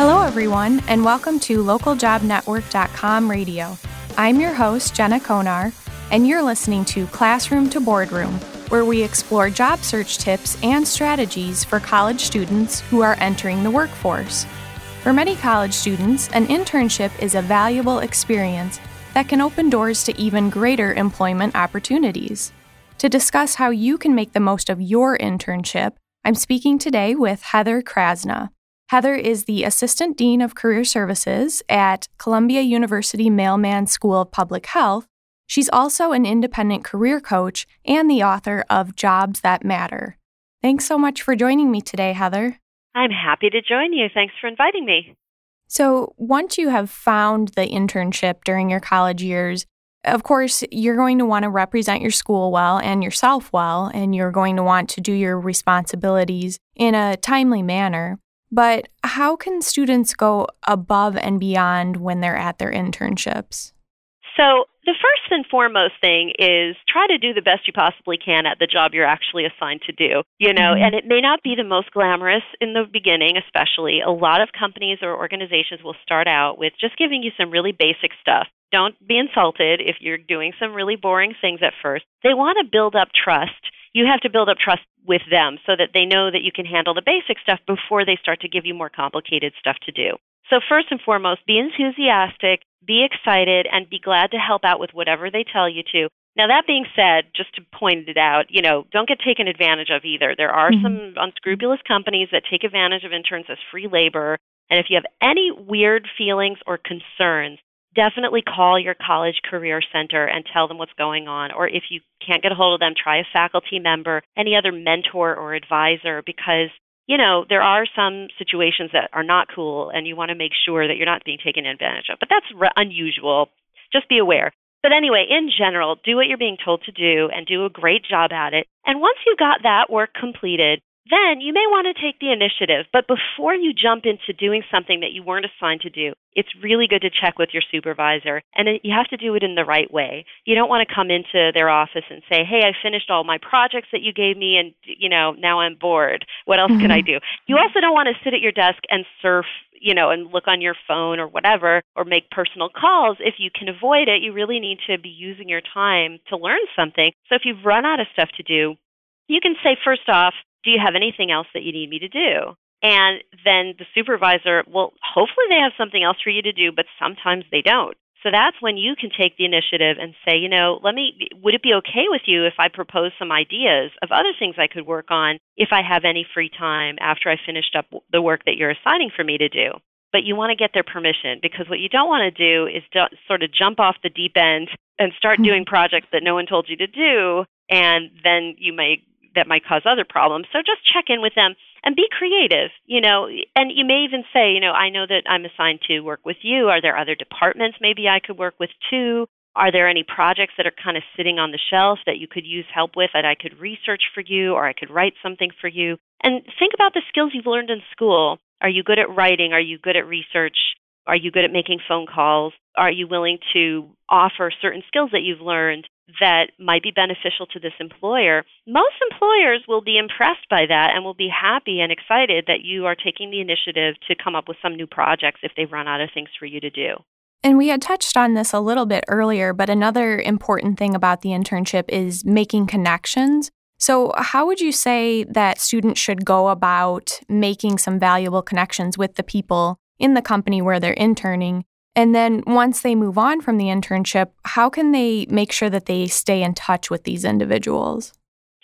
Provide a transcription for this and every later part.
Hello, everyone, and welcome to localjobnetwork.com radio. I'm your host, Jenna Konar, and you're listening to Classroom to Boardroom, where we explore job search tips and strategies for college students who are entering the workforce. For many college students, an internship is a valuable experience that can open doors to even greater employment opportunities. To discuss how you can make the most of your internship, I'm speaking today with Heather Krasna. Heather is the Assistant Dean of Career Services at Columbia University Mailman School of Public Health. She's also an independent career coach and the author of Jobs That Matter. Thanks so much for joining me today, Heather. I'm happy to join you. Thanks for inviting me. So, once you have found the internship during your college years, of course, you're going to want to represent your school well and yourself well, and you're going to want to do your responsibilities in a timely manner. But how can students go above and beyond when they're at their internships? So, the first and foremost thing is try to do the best you possibly can at the job you're actually assigned to do. You know, mm-hmm. and it may not be the most glamorous in the beginning, especially. A lot of companies or organizations will start out with just giving you some really basic stuff. Don't be insulted if you're doing some really boring things at first. They want to build up trust you have to build up trust with them so that they know that you can handle the basic stuff before they start to give you more complicated stuff to do. So, first and foremost, be enthusiastic, be excited, and be glad to help out with whatever they tell you to. Now, that being said, just to point it out, you know, don't get taken advantage of either. There are mm-hmm. some unscrupulous companies that take advantage of interns as free labor. And if you have any weird feelings or concerns, definitely call your college career center and tell them what's going on. Or if you can't get a hold of them, try a faculty member, any other mentor or advisor, because you know, there are some situations that are not cool and you want to make sure that you're not being taken advantage of. But that's re- unusual. Just be aware. But anyway, in general, do what you're being told to do and do a great job at it. And once you've got that work completed, then you may want to take the initiative. But before you jump into doing something that you weren't assigned to do, it's really good to check with your supervisor. And you have to do it in the right way. You don't want to come into their office and say, hey, I finished all my projects that you gave me, and, you know, now I'm bored. What else can I mm-hmm. do? You also don't want to sit at your desk and surf you know, and look on your phone or whatever, or make personal calls. If you can avoid it, you really need to be using your time to learn something. So if you've run out of stuff to do, you can say, first off, do you have anything else that you need me to do? And then the supervisor, well, hopefully they have something else for you to do, but sometimes they don't. So that's when you can take the initiative and say, you know, let me, would it be okay with you if I propose some ideas of other things I could work on if I have any free time after I finished up the work that you're assigning for me to do? But you want to get their permission because what you don't want to do is do, sort of jump off the deep end and start hmm. doing projects that no one told you to do. And then you may that might cause other problems. So just check in with them and be creative, you know, and you may even say, you know, I know that I'm assigned to work with you. Are there other departments maybe I could work with too? Are there any projects that are kind of sitting on the shelf that you could use help with that I could research for you or I could write something for you? And think about the skills you've learned in school. Are you good at writing? Are you good at research? Are you good at making phone calls? Are you willing to offer certain skills that you've learned that might be beneficial to this employer? Most employers will be impressed by that and will be happy and excited that you are taking the initiative to come up with some new projects if they've run out of things for you to do. And we had touched on this a little bit earlier, but another important thing about the internship is making connections. So, how would you say that students should go about making some valuable connections with the people in the company where they're interning. And then once they move on from the internship, how can they make sure that they stay in touch with these individuals?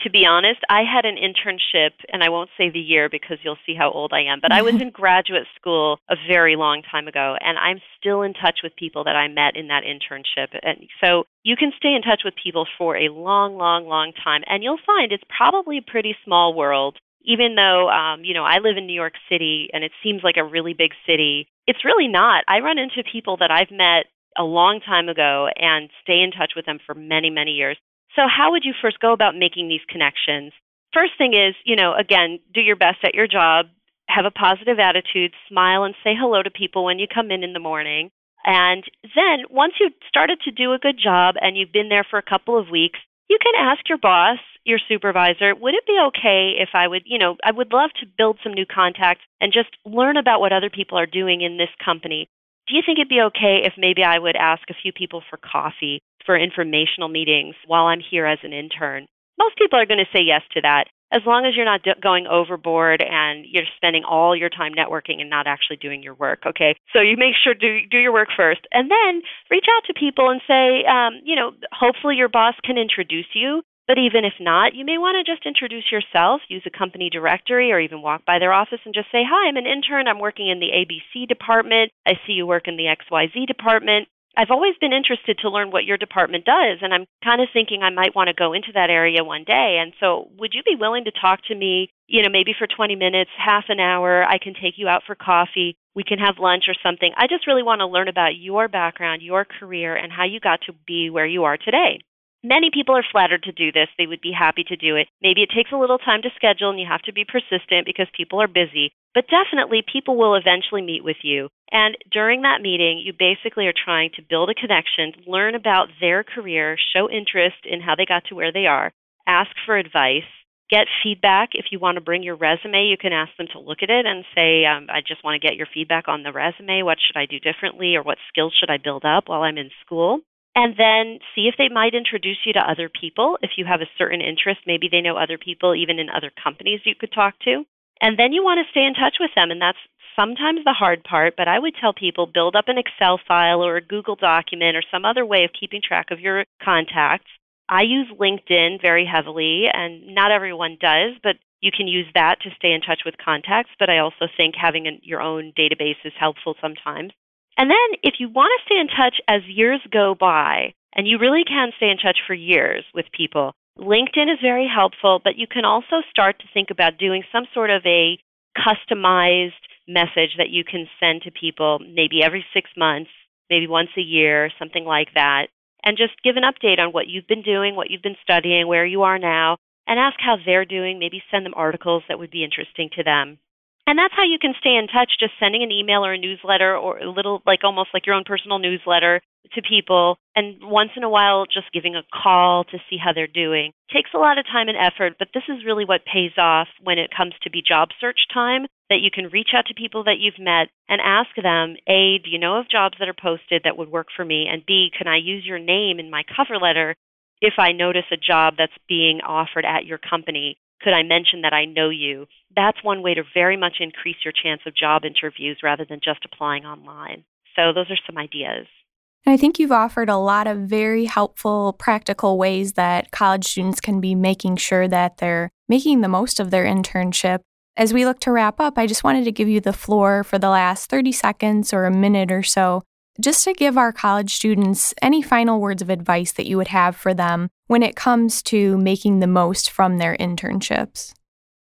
To be honest, I had an internship, and I won't say the year because you'll see how old I am, but I was in graduate school a very long time ago, and I'm still in touch with people that I met in that internship. And so you can stay in touch with people for a long, long, long time, and you'll find it's probably a pretty small world even though um, you know I live in New York City and it seems like a really big city, it's really not. I run into people that I've met a long time ago and stay in touch with them for many, many years. So how would you first go about making these connections? First thing is, you know, again, do your best at your job, have a positive attitude, smile and say hello to people when you come in in the morning. And then once you've started to do a good job and you've been there for a couple of weeks, you can ask your boss, your supervisor, would it be okay if I would, you know, I would love to build some new contacts and just learn about what other people are doing in this company. Do you think it'd be okay if maybe I would ask a few people for coffee for informational meetings while I'm here as an intern? Most people are going to say yes to that as long as you're not going overboard and you're spending all your time networking and not actually doing your work okay? So you make sure do do your work first. And then reach out to people and say um, you know hopefully your boss can introduce you but even if not you may want to just introduce yourself use a company directory or even walk by their office and just say hi i'm an intern. I'm working in the abc department. I see you work in the xyz department I've always been interested to learn what your department does, and I'm kind of thinking I might want to go into that area one day. And so, would you be willing to talk to me, you know, maybe for 20 minutes, half an hour? I can take you out for coffee. We can have lunch or something. I just really want to learn about your background, your career, and how you got to be where you are today. Many people are flattered to do this. They would be happy to do it. Maybe it takes a little time to schedule and you have to be persistent because people are busy. But definitely, people will eventually meet with you. And during that meeting, you basically are trying to build a connection, learn about their career, show interest in how they got to where they are, ask for advice, get feedback. If you want to bring your resume, you can ask them to look at it and say, um, I just want to get your feedback on the resume. What should I do differently, or what skills should I build up while I'm in school? And then see if they might introduce you to other people if you have a certain interest. Maybe they know other people, even in other companies you could talk to. And then you want to stay in touch with them, and that's sometimes the hard part, but I would tell people build up an Excel file or a Google document or some other way of keeping track of your contacts. I use LinkedIn very heavily, and not everyone does, but you can use that to stay in touch with contacts. But I also think having your own database is helpful sometimes. And then if you want to stay in touch as years go by, and you really can stay in touch for years with people, LinkedIn is very helpful, but you can also start to think about doing some sort of a customized message that you can send to people maybe every six months, maybe once a year, something like that, and just give an update on what you've been doing, what you've been studying, where you are now, and ask how they're doing. Maybe send them articles that would be interesting to them. And that's how you can stay in touch, just sending an email or a newsletter or a little, like almost like your own personal newsletter to people. And once in a while, just giving a call to see how they're doing. Takes a lot of time and effort, but this is really what pays off when it comes to be job search time that you can reach out to people that you've met and ask them, A, do you know of jobs that are posted that would work for me? And B, can I use your name in my cover letter if I notice a job that's being offered at your company? Could I mention that I know you? That's one way to very much increase your chance of job interviews rather than just applying online. So, those are some ideas. I think you've offered a lot of very helpful, practical ways that college students can be making sure that they're making the most of their internship. As we look to wrap up, I just wanted to give you the floor for the last 30 seconds or a minute or so just to give our college students any final words of advice that you would have for them when it comes to making the most from their internships.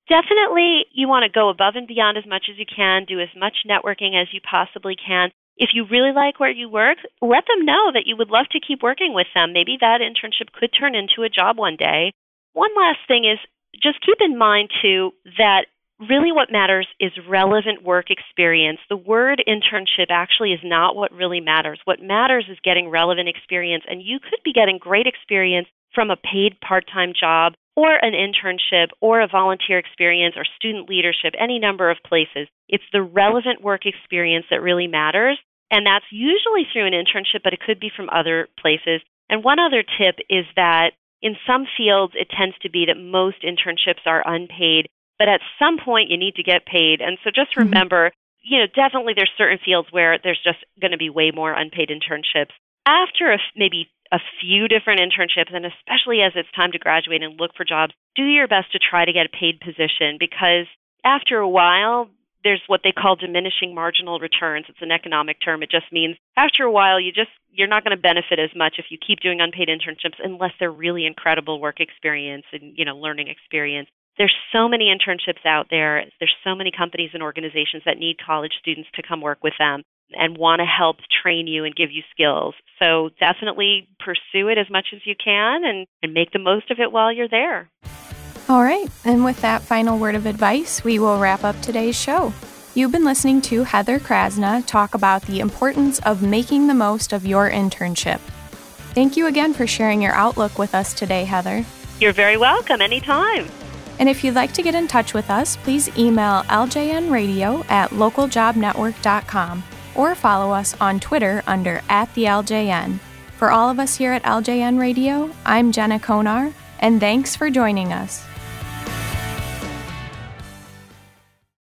Definitely, you want to go above and beyond as much as you can, do as much networking as you possibly can. If you really like where you work, let them know that you would love to keep working with them. Maybe that internship could turn into a job one day. One last thing is just keep in mind, too, that really what matters is relevant work experience. The word internship actually is not what really matters. What matters is getting relevant experience, and you could be getting great experience from a paid part time job or an internship or a volunteer experience or student leadership, any number of places. It's the relevant work experience that really matters. And that's usually through an internship, but it could be from other places. And one other tip is that in some fields, it tends to be that most internships are unpaid but at some point you need to get paid. And so just mm-hmm. remember, mm-hmm. you know, definitely there's certain fields where there's just going to be way more unpaid internships. After a, maybe a few different internships, and especially as it's time to graduate and look for jobs, do your best to try to get a paid position because after a while, there's what they call diminishing marginal returns. It's an economic term. It just means after a while, you just you're not going to benefit as much if you keep doing unpaid internships unless they're really incredible work experience and you know learning experience. There's so many internships out there. There's so many companies and organizations that need college students to come work with them and want to help train you and give you skills. So definitely pursue it as much as you can and, and make the most of it while you're there. All right. And with that final word of advice, we will wrap up today's show. You've been listening to Heather Krasna talk about the importance of making the most of your internship. Thank you again for sharing your outlook with us today, Heather. You're very welcome anytime. And if you'd like to get in touch with us, please email ljnradio at localjobnetwork.com or follow us on Twitter under at the LJN. For all of us here at LJN Radio, I'm Jenna Konar, and thanks for joining us.